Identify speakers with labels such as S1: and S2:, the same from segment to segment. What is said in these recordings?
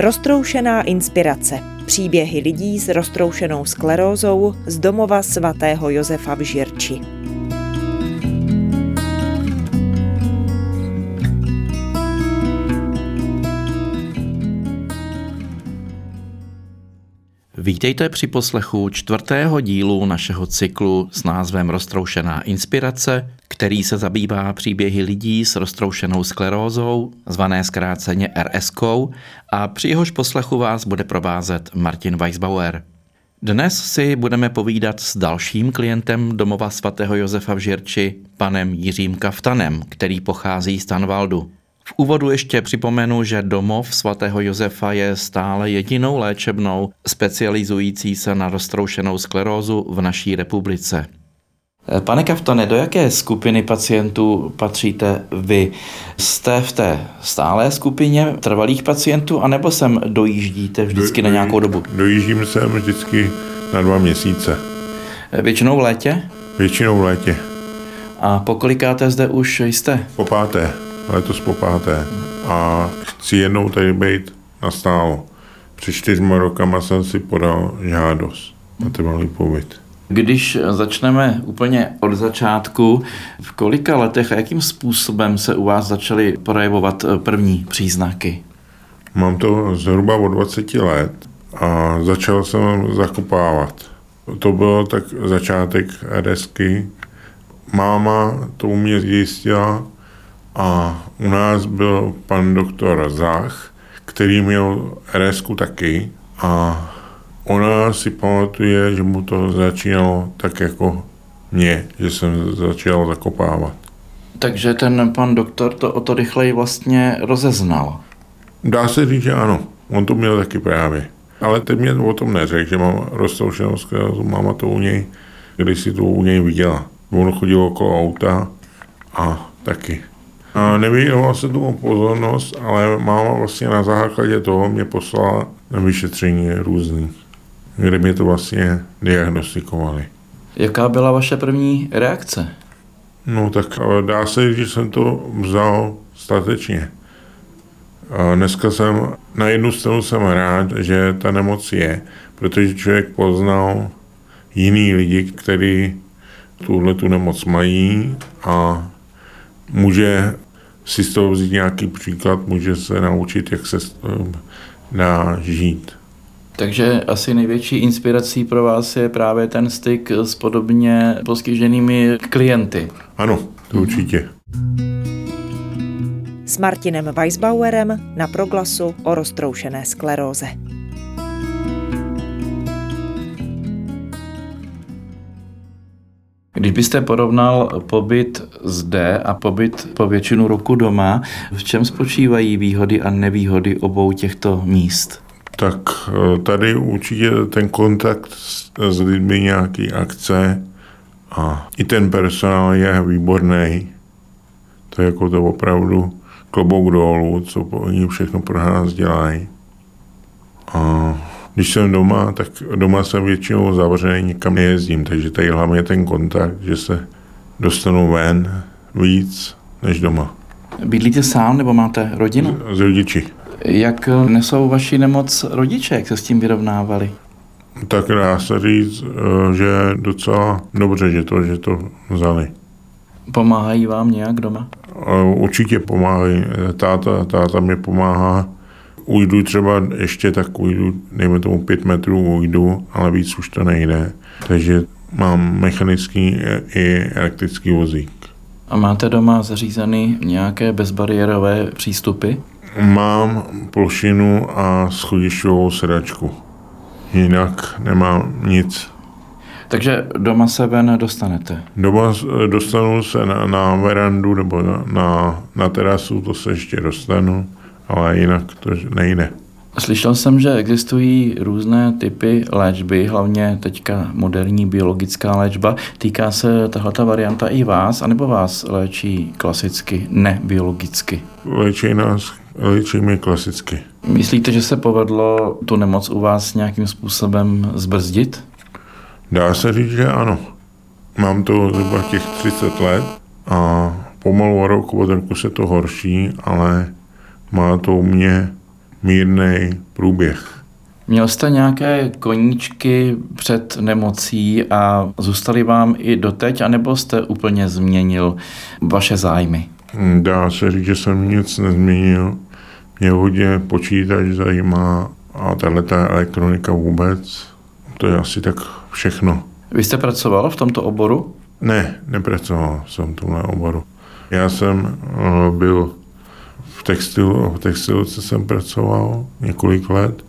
S1: Roztroušená inspirace. Příběhy lidí s roztroušenou sklerózou z domova svatého Josefa v Žirči.
S2: Vítejte při poslechu čtvrtého dílu našeho cyklu s názvem Roztroušená inspirace, který se zabývá příběhy lidí s roztroušenou sklerózou, zvané zkráceně RSK, a při jehož poslechu vás bude provázet Martin Weisbauer. Dnes si budeme povídat s dalším klientem domova svatého Josefa v Žirči, panem Jiřím Kaftanem, který pochází z Tanvaldu. V úvodu ještě připomenu, že domov svatého Josefa je stále jedinou léčebnou specializující se na roztroušenou sklerózu v naší republice. Pane Kaftane, do jaké skupiny pacientů patříte vy? Jste v té stálé skupině trvalých pacientů, anebo sem dojíždíte vždycky do, na nějakou dobu?
S3: Dojíždím sem vždycky na dva měsíce.
S2: Většinou v létě?
S3: Většinou v létě.
S2: A pokolikáte zde už jste?
S3: Po páté letos po páté. A chci jednou tady být nastálo. Před čtyřma rokama jsem si podal žádost na trvalý pobyt.
S2: Když začneme úplně od začátku, v kolika letech a jakým způsobem se u vás začaly projevovat první příznaky?
S3: Mám to zhruba od 20 let a začal jsem zakopávat. To bylo tak začátek RSky. Máma to u mě zjistila, a u nás byl pan doktor Zach, který měl rs taky a ona si pamatuje, že mu to začínalo tak jako mě, že jsem začal zakopávat.
S2: Takže ten pan doktor to o to rychleji vlastně rozeznal.
S3: Dá se říct, že ano. On to měl taky právě. Ale teď mě o tom neřekl, že mám roztroušenou sklerózu. Máma to u něj, když si to u něj viděla. On chodil okolo auta a taky. Nevěnoval se tomu pozornost, ale máma vlastně na základě toho mě poslala na vyšetření různý, kde mě to vlastně diagnostikovali.
S2: Jaká byla vaše první reakce?
S3: No tak dá se, že jsem to vzal statečně. Dneska jsem, na jednu stranu jsem rád, že ta nemoc je, protože člověk poznal jiný lidi, kteří tuhle tu nemoc mají a může si z toho vzít nějaký příklad, může se naučit, jak se dá žít.
S2: Takže asi největší inspirací pro vás je právě ten styk s podobně postiženými klienty.
S3: Ano, to určitě.
S1: S Martinem Weisbauerem na proglasu o roztroušené skleróze.
S2: Když byste porovnal pobyt zde a pobyt po většinu roku doma, v čem spočívají výhody a nevýhody obou těchto míst?
S3: Tak eh, tady určitě ten kontakt s lidmi, nějaký akce a i ten personál je výborný. To je jako to opravdu klobouk dolů, co oni všechno pro nás dělají. A když jsem doma, tak doma jsem většinou zavřený, nikam nejezdím, takže tady hlavně ten kontakt, že se dostanu ven víc než doma.
S2: Bydlíte sám nebo máte rodinu?
S3: Z, z rodiči.
S2: Jak nesou vaši nemoc rodiče, jak se s tím vyrovnávali?
S3: Tak dá se říct, eh, že docela dobře, že to, že to vzali.
S2: Pomáhají vám nějak doma?
S3: Eh, určitě pomáhají. Táta, táta mi pomáhá ujdu třeba ještě tak ujdu, dejme tomu pět metrů ujdu, ale víc už to nejde. Takže mám mechanický i elektrický vozík.
S2: A máte doma zařízeny nějaké bezbariérové přístupy?
S3: Mám plošinu a schodišťovou sedačku. Jinak nemám nic.
S2: Takže doma se ven dostanete?
S3: Doma dostanu se na, na verandu nebo na, na, na terasu, to se ještě dostanu ale jinak to nejde.
S2: Slyšel jsem, že existují různé typy léčby, hlavně teďka moderní biologická léčba. Týká se tahle varianta i vás, anebo vás léčí klasicky, ne biologicky?
S3: Léčí nás, léčí mě klasicky.
S2: Myslíte, že se povedlo tu nemoc u vás nějakým způsobem zbrzdit?
S3: Dá se říct, že ano. Mám to zhruba těch 30 let a pomalu o rok od roku se to horší, ale má to u mě mírný průběh.
S2: Měl jste nějaké koníčky před nemocí a zůstaly vám i doteď, anebo jste úplně změnil vaše zájmy?
S3: Dá se říct, že jsem nic nezměnil. Mě hodně počítač zajímá a tahle ta elektronika vůbec. To je asi tak všechno.
S2: Vy jste pracoval v tomto oboru?
S3: Ne, nepracoval jsem v tomhle oboru. Já jsem uh, byl v textilu, v textilce jsem pracoval několik let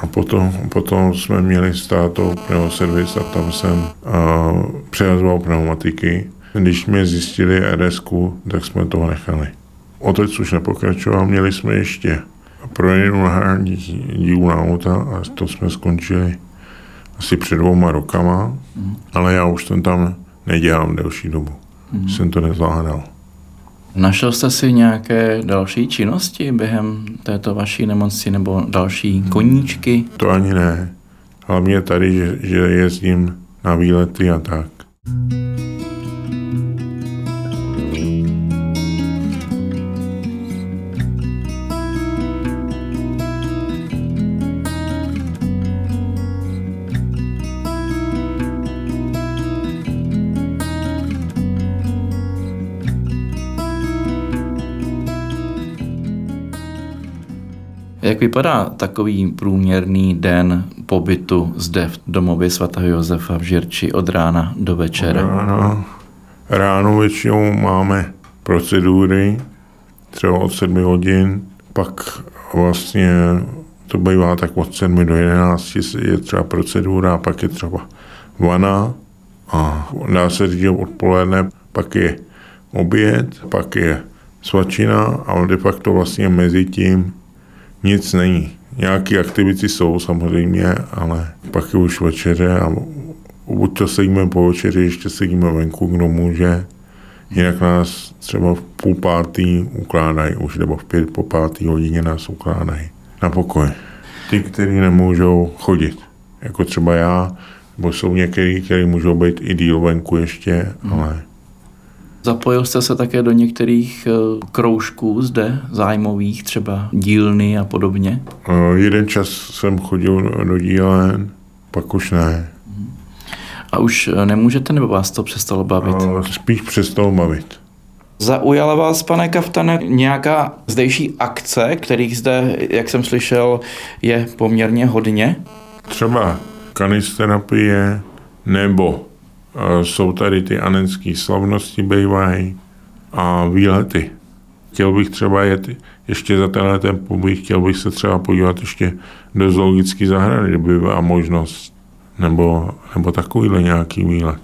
S3: a potom, potom jsme měli státou pneumoservis a tam jsem uh, přehazoval pneumatiky. Když mě zjistili rs tak jsme to nechali. Otec už nepokračoval, měli jsme ještě projedu na dílu na auta a to jsme skončili asi před dvouma rokama, mm. ale já už jsem tam nedělám delší dobu. Mm. Jsem to nezvládal.
S2: Našel jste si nějaké další činnosti během této vaší nemoci nebo další koníčky?
S3: To ani ne. Hlavně tady, že, že jezdím na výlety a tak.
S2: Jak vypadá takový průměrný den pobytu zde v domově svatého Josefa v Žirči od rána do večera?
S3: Ráno, ráno většinou máme procedury, třeba od 7 hodin, pak vlastně to bývá tak od 7 do 11 je třeba procedura, pak je třeba vana a dá se říct odpoledne, pak je oběd, pak je svačina, ale de facto vlastně mezi tím nic není. Nějaké aktivity jsou samozřejmě, ale pak je už večeře a buď to sedíme po večeři, ještě sedíme venku, kdo může. Jinak nás třeba v půl pátý ukládají, už nebo v pět po pátý hodině nás ukládají na pokoj. Ty, kteří nemůžou chodit, jako třeba já, nebo jsou někteří, kteří můžou být i díl venku ještě, hmm. ale
S2: Zapojil jste se také do některých eh, kroužků zde, zájmových, třeba dílny a podobně?
S3: Uh, jeden čas jsem chodil do dílen, pak už ne.
S2: A už eh, nemůžete, nebo vás to přestalo bavit?
S3: Spíš přestalo bavit.
S2: Zaujala vás, pane Kaftane, nějaká zdejší akce, kterých zde, jak jsem slyšel, je poměrně hodně?
S3: Třeba kanisterapie nebo jsou tady ty anenské slavnosti bývají a výlety. Chtěl bych třeba jet ještě za tenhle ten pobyt, chtěl bych se třeba podívat ještě do zoologické zahrady, kdyby byla možnost, nebo, nebo takovýhle nějaký výlet.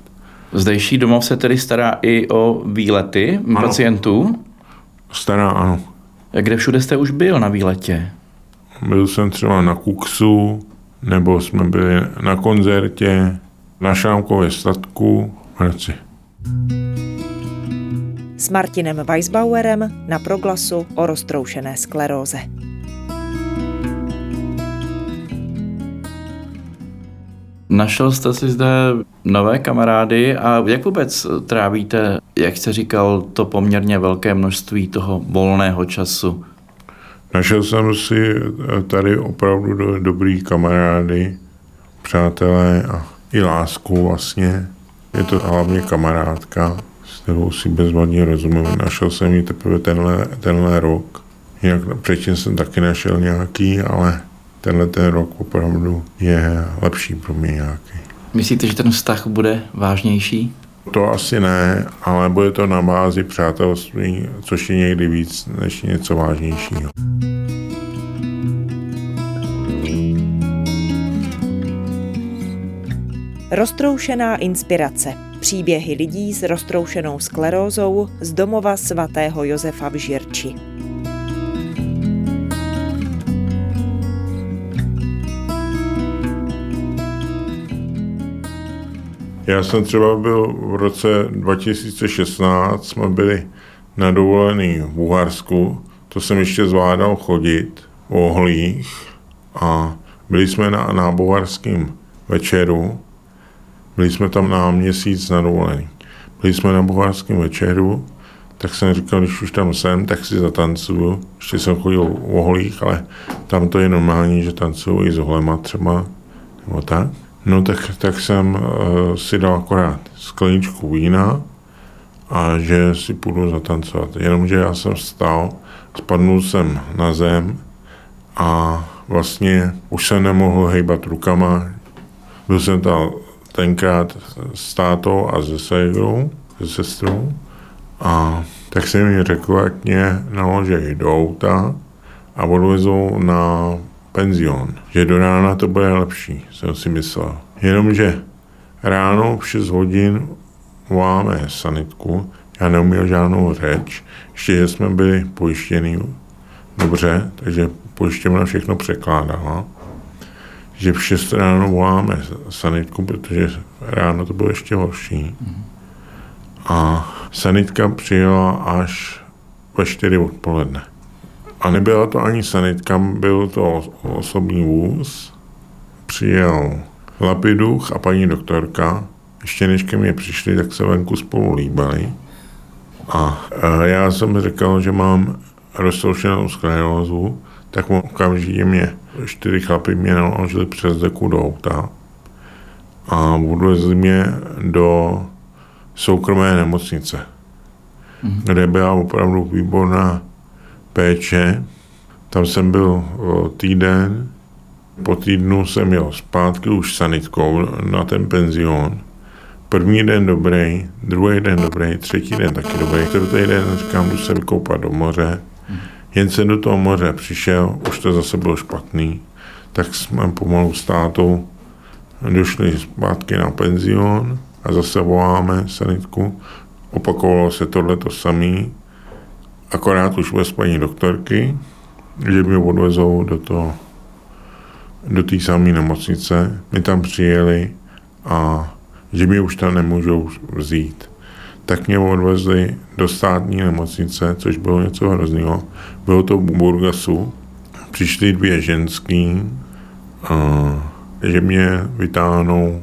S2: Zdejší domov se tedy stará i o výlety ano. pacientů?
S3: Stará, ano.
S2: Kde všude jste už byl na výletě?
S3: Byl jsem třeba na Kuksu, nebo jsme byli na koncertě, na Šámkově statku v Hradci.
S1: S Martinem Weisbauerem na proglasu o roztroušené skleróze.
S2: Našel jste si zde nové kamarády a jak vůbec trávíte, jak jste říkal, to poměrně velké množství toho volného času?
S3: Našel jsem si tady opravdu dobrý kamarády, přátelé a i lásku vlastně. Je to hlavně kamarádka, s kterou si bezvadně rozumím. Našel jsem ji teprve tenhle, tenhle rok. Jinak předtím jsem taky našel nějaký, ale tenhle ten rok opravdu je lepší pro mě nějaký.
S2: Myslíte, že ten vztah bude vážnější?
S3: To asi ne, ale bude to na bázi přátelství, což je někdy víc než něco vážnějšího.
S1: Roztroušená inspirace. Příběhy lidí s roztroušenou sklerózou z domova svatého Josefa v Žirči.
S3: Já jsem třeba byl v roce 2016, jsme byli na dovolený v Bulharsku, to jsem ještě zvládal chodit v ohlích a byli jsme na, na večeru byli jsme tam na měsíc na dovolení. Byli jsme na bulharském večeru, tak jsem říkal, když už tam jsem, tak si zatancuju. Ještě jsem chodil o holích, ale tam to je normální, že tancuju i s holema třeba, nebo tak. No tak, tak jsem uh, si dal akorát skleničku vína a že si půjdu zatancovat. Jenomže já jsem vstal, spadnul jsem na zem a vlastně už jsem nemohl hejbat rukama. Byl jsem tam tenkrát s tátou a se ségrou, se sestrou. A tak jsem mi řekl, ať mě naložej do auta a odvezou na penzion, že do rána to bude lepší, jsem si myslel. Jenomže ráno v 6 hodin voláme sanitku, já neuměl žádnou řeč, ještě že jsme byli pojištěni dobře, takže pojišťovna všechno překládala, že v 6 ráno voláme sanitku, protože ráno to bylo ještě horší. A sanitka přijela až ve 4 odpoledne. A nebyla to ani sanitka, byl to osobní vůz. Přijel Lapiduch a paní doktorka. Ještě než ke mně přišli, tak se venku spolu líbali. A já jsem říkal, že mám roztroušenou sklerózu, tak okamžitě mě čtyři chlapy mě naložili přes deku do auta a odvezli mě do soukromé nemocnice, mm-hmm. kde byla opravdu výborná péče. Tam jsem byl týden, po týdnu jsem jel zpátky už sanitkou na ten penzion. První den dobrý, druhý den dobrý, třetí den taky dobrý, čtvrtý den říkám, jdu se vykoupat do moře. Jen jsem do toho moře přišel, už to zase bylo špatný, tak jsme pomalu s tátou došli zpátky na penzion a zase voláme sanitku. Opakovalo se tohle to samé, akorát už bez paní doktorky, že mě odvezou do toho do té samé nemocnice. My tam přijeli a že mi už tam nemůžou vzít. Tak mě odvezli do státní nemocnice, což bylo něco hrozného. Bylo to v Burgasu. Přišly dvě ženský, že mě vytáhnou.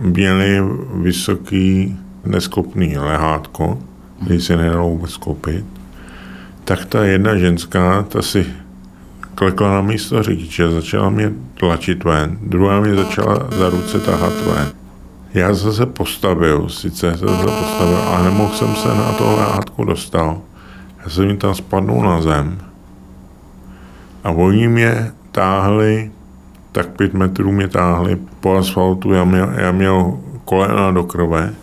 S3: Měli vysoký nesklopný lehátko, který se nedalo vůbec sklopit. Tak ta jedna ženská, ta si klekla na místo řidiče, začala mě tlačit ven, druhá mě začala za ruce tahat ven. Já jsem se postavil, sice jsem se postavil, ale nemohl jsem se na to lehátko dostal. Já jsem jim tam spadnul na zem a oni mě táhli, tak pět metrů mě táhli po asfaltu, já měl, já měl kolena do krve.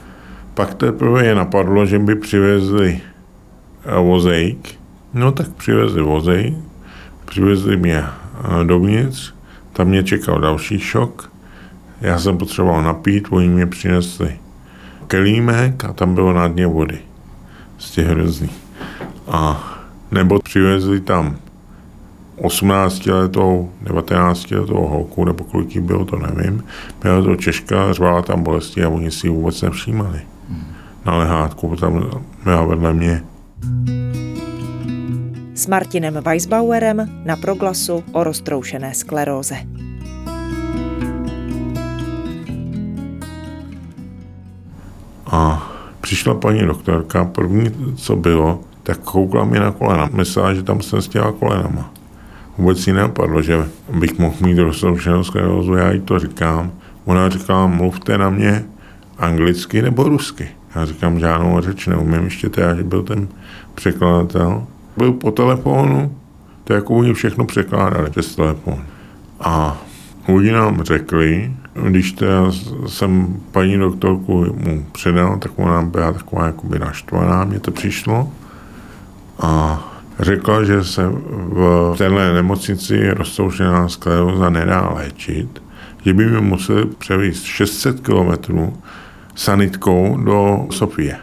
S3: Pak teprve je napadlo, že by přivezli eh, vozejk. No tak přivezli vozejk, přivezli mě eh, dovnitř, tam mě čekal další šok. Já jsem potřeboval napít, oni mě přinesli kelímek a tam bylo na dně vody. Z těch hrozný. A nebo přivezli tam 18 letou, 19 letou holku, nebo kolik bylo, to nevím. Byla to Češka, řvala tam bolesti a oni si ji vůbec nevšímali. Na lehátku, tam byla vedle mě.
S1: S Martinem Weisbauerem na proglasu o roztroušené skleróze.
S3: Přišla paní doktorka, první, co bylo, tak koukla mi na kolena. Myslela, že tam jsem s těma kolenama. Vůbec jí nenapadlo, že bych mohl mít roztroušenou sklerózu, já jí to říkám. Ona říkala, mluvte na mě anglicky nebo rusky. Já říkám, žádnou řeč neumím, ještě teda, že byl ten překladatel. Byl po telefonu, to jako oni všechno překládali přes telefon. A oni nám řekli, když jsem paní doktorku mu předal, tak ona byla taková jakoby naštvaná, mě to přišlo. A řekla, že se v téhle nemocnici roztroušená skleróza nedá léčit, že by mi museli převízt 600 kilometrů sanitkou do Sofie.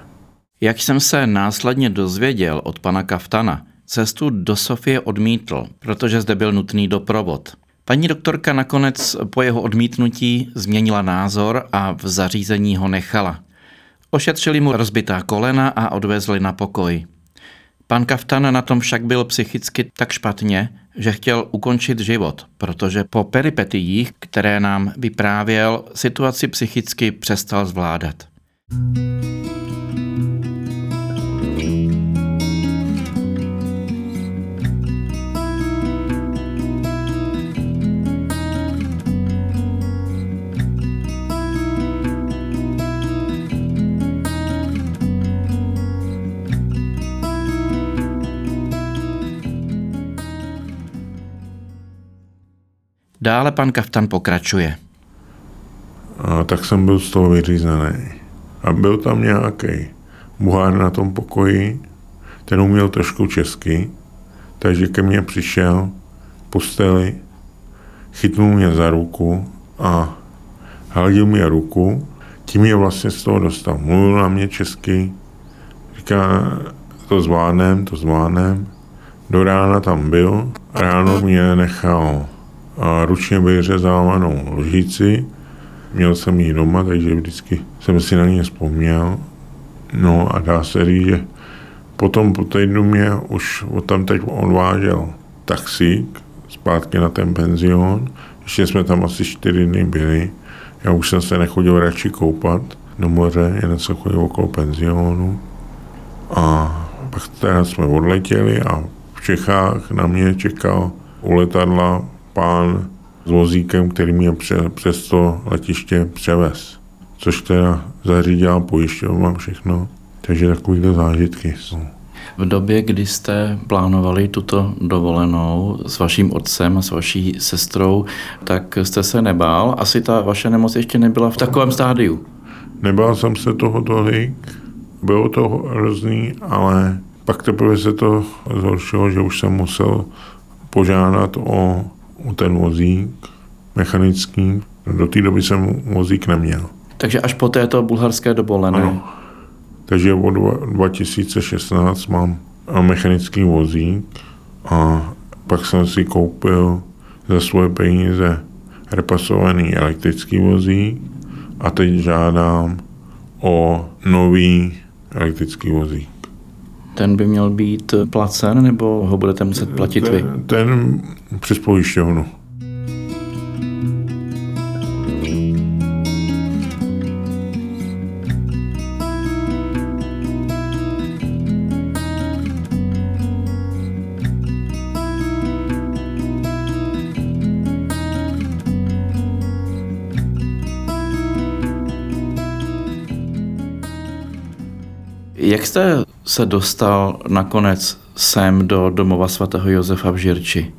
S2: Jak jsem se následně dozvěděl od pana Kaftana, cestu do Sofie odmítl, protože zde byl nutný doprovod. Paní doktorka nakonec po jeho odmítnutí změnila názor a v zařízení ho nechala. Ošetřili mu rozbitá kolena a odvezli na pokoj. Pan Kaftan na tom však byl psychicky tak špatně, že chtěl ukončit život, protože po peripetiích, které nám vyprávěl, situaci psychicky přestal zvládat. Dále pan Kaftan pokračuje.
S3: A tak jsem byl z toho vyřízený. A byl tam nějaký buhár na tom pokoji, ten uměl trošku česky, takže ke mně přišel, posteli, chytnul mě za ruku a hladil mě ruku, tím je vlastně z toho dostal. Mluvil na mě česky, říká, to zvládnem, to zvládnem. Do rána tam byl, ráno mě nechal a ručně vyřezávanou ložici, měl jsem ji doma, takže vždycky jsem si na ně vzpomněl. No a dá se říct, že potom po týdnu mě už tam teď odvážel taxík zpátky na ten penzion. Ještě jsme tam asi čtyři dny byli. Já už jsem se nechodil radši koupat do moře, jen se chodil okolo penzionu. A pak teda jsme odletěli a v Čechách na mě čekal u letadla pán s vozíkem, který mě přes to letiště převez. Což teda zařídila pojišťovna všechno. Takže takovýhle zážitky jsou.
S2: V době, kdy jste plánovali tuto dovolenou s vaším otcem a s vaší sestrou, tak jste se nebál? Asi ta vaše nemoc ještě nebyla v takovém stádiu.
S3: Nebál jsem se toho tolik, bylo to hrozný, ale pak teprve se to zhoršilo, že už jsem musel požádat o, o ten vozík mechanický. Do té doby jsem vozík neměl.
S2: Takže až po této bulharské dovolené. Ano.
S3: Takže od 2016 mám mechanický vozík a pak jsem si koupil za svoje peníze repasovaný elektrický vozík a teď žádám o nový elektrický vozík.
S2: Ten by měl být placen, nebo ho budete muset platit
S3: ten,
S2: vy?
S3: Ten přes pojišťovnu.
S2: Jak jste se dostal nakonec sem do domova svatého Josefa v Žirči?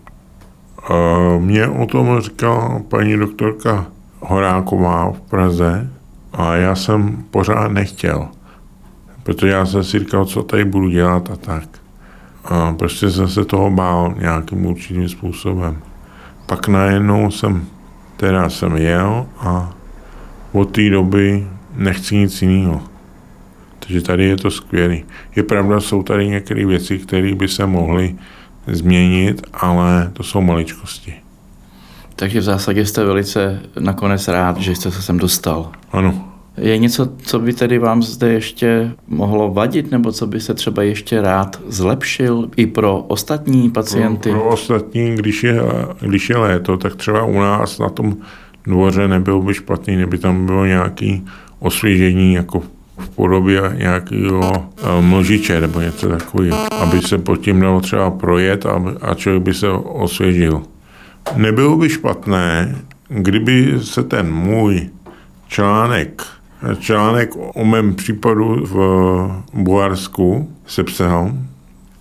S3: Mě o tom říkala paní doktorka Horáková v Praze a já jsem pořád nechtěl, protože já jsem si říkal, co tady budu dělat a tak. A prostě jsem se toho bál nějakým určitým způsobem. Pak najednou jsem, teda jsem jel a od té doby nechci nic jiného. Takže tady je to skvělé. Je pravda, jsou tady některé věci, které by se mohly změnit, ale to jsou maličkosti.
S2: Takže v zásadě jste velice nakonec rád, že jste se sem dostal.
S3: Ano.
S2: Je něco, co by tedy vám zde ještě mohlo vadit, nebo co by se třeba ještě rád zlepšil i pro ostatní pacienty?
S3: Pro, pro ostatní, když je, když je léto, tak třeba u nás na tom dvoře nebylo by špatný, kdyby tam bylo nějaké osvěžení jako v podobě nějakého eh, mlžiče nebo něco takového, aby se pod tím dalo třeba projet a, a člověk by se osvěžil. Nebylo by špatné, kdyby se ten můj článek, článek o mém případu v Bulharsku sepsal,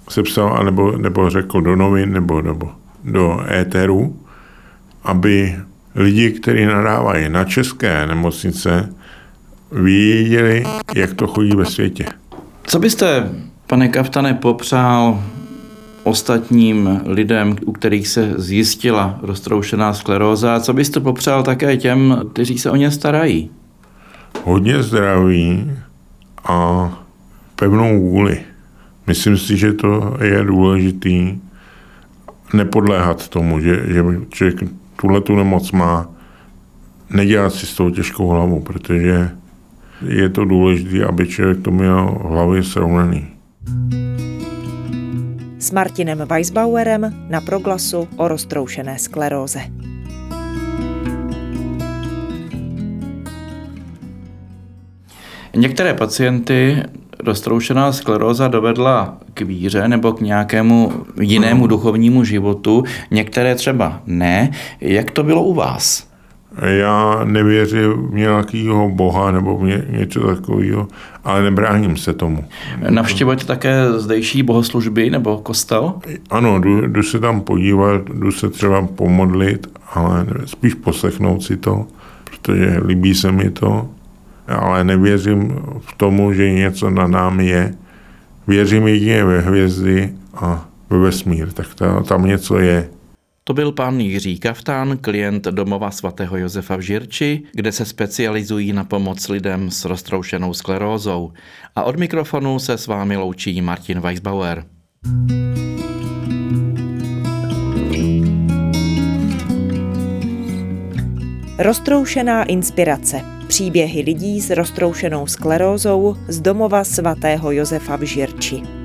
S3: sepsal anebo, nebo řekl do novin nebo, nebo do éteru, aby lidi, kteří nadávají na české nemocnice, věděli, jak to chodí ve světě.
S2: Co byste, pane Kaftane, popřál ostatním lidem, u kterých se zjistila roztroušená skleróza, co byste popřál také těm, kteří se o ně starají?
S3: Hodně zdraví a pevnou vůli. Myslím si, že to je důležitý nepodléhat tomu, že, že člověk tuhle tu nemoc má, nedělat si s tou těžkou hlavou, protože je to důležité, aby člověk to měl v hlavě srovnaný.
S1: S Martinem Weisbauerem na proglasu o roztroušené skleróze.
S2: Některé pacienty roztroušená skleróza dovedla k víře nebo k nějakému jinému duchovnímu životu, některé třeba ne. Jak to bylo u vás?
S3: Já nevěřím v nějakého boha nebo v ně, něco takového, ale nebráním se tomu.
S2: Navštěvujete také zdejší bohoslužby nebo kostel?
S3: Ano, jdu, jdu se tam podívat, jdu se třeba pomodlit, ale spíš poslechnout si to, protože líbí se mi to, ale nevěřím v tomu, že něco na námi je. Věřím jedině ve hvězdy a ve vesmír, tak tam něco je.
S2: To byl pan Jiří Kaftán, klient domova svatého Josefa v Žirči, kde se specializují na pomoc lidem s roztroušenou sklerózou. A od mikrofonu se s vámi loučí Martin Weisbauer.
S1: Roztroušená inspirace. Příběhy lidí s roztroušenou sklerózou z domova svatého Josefa v Žirči.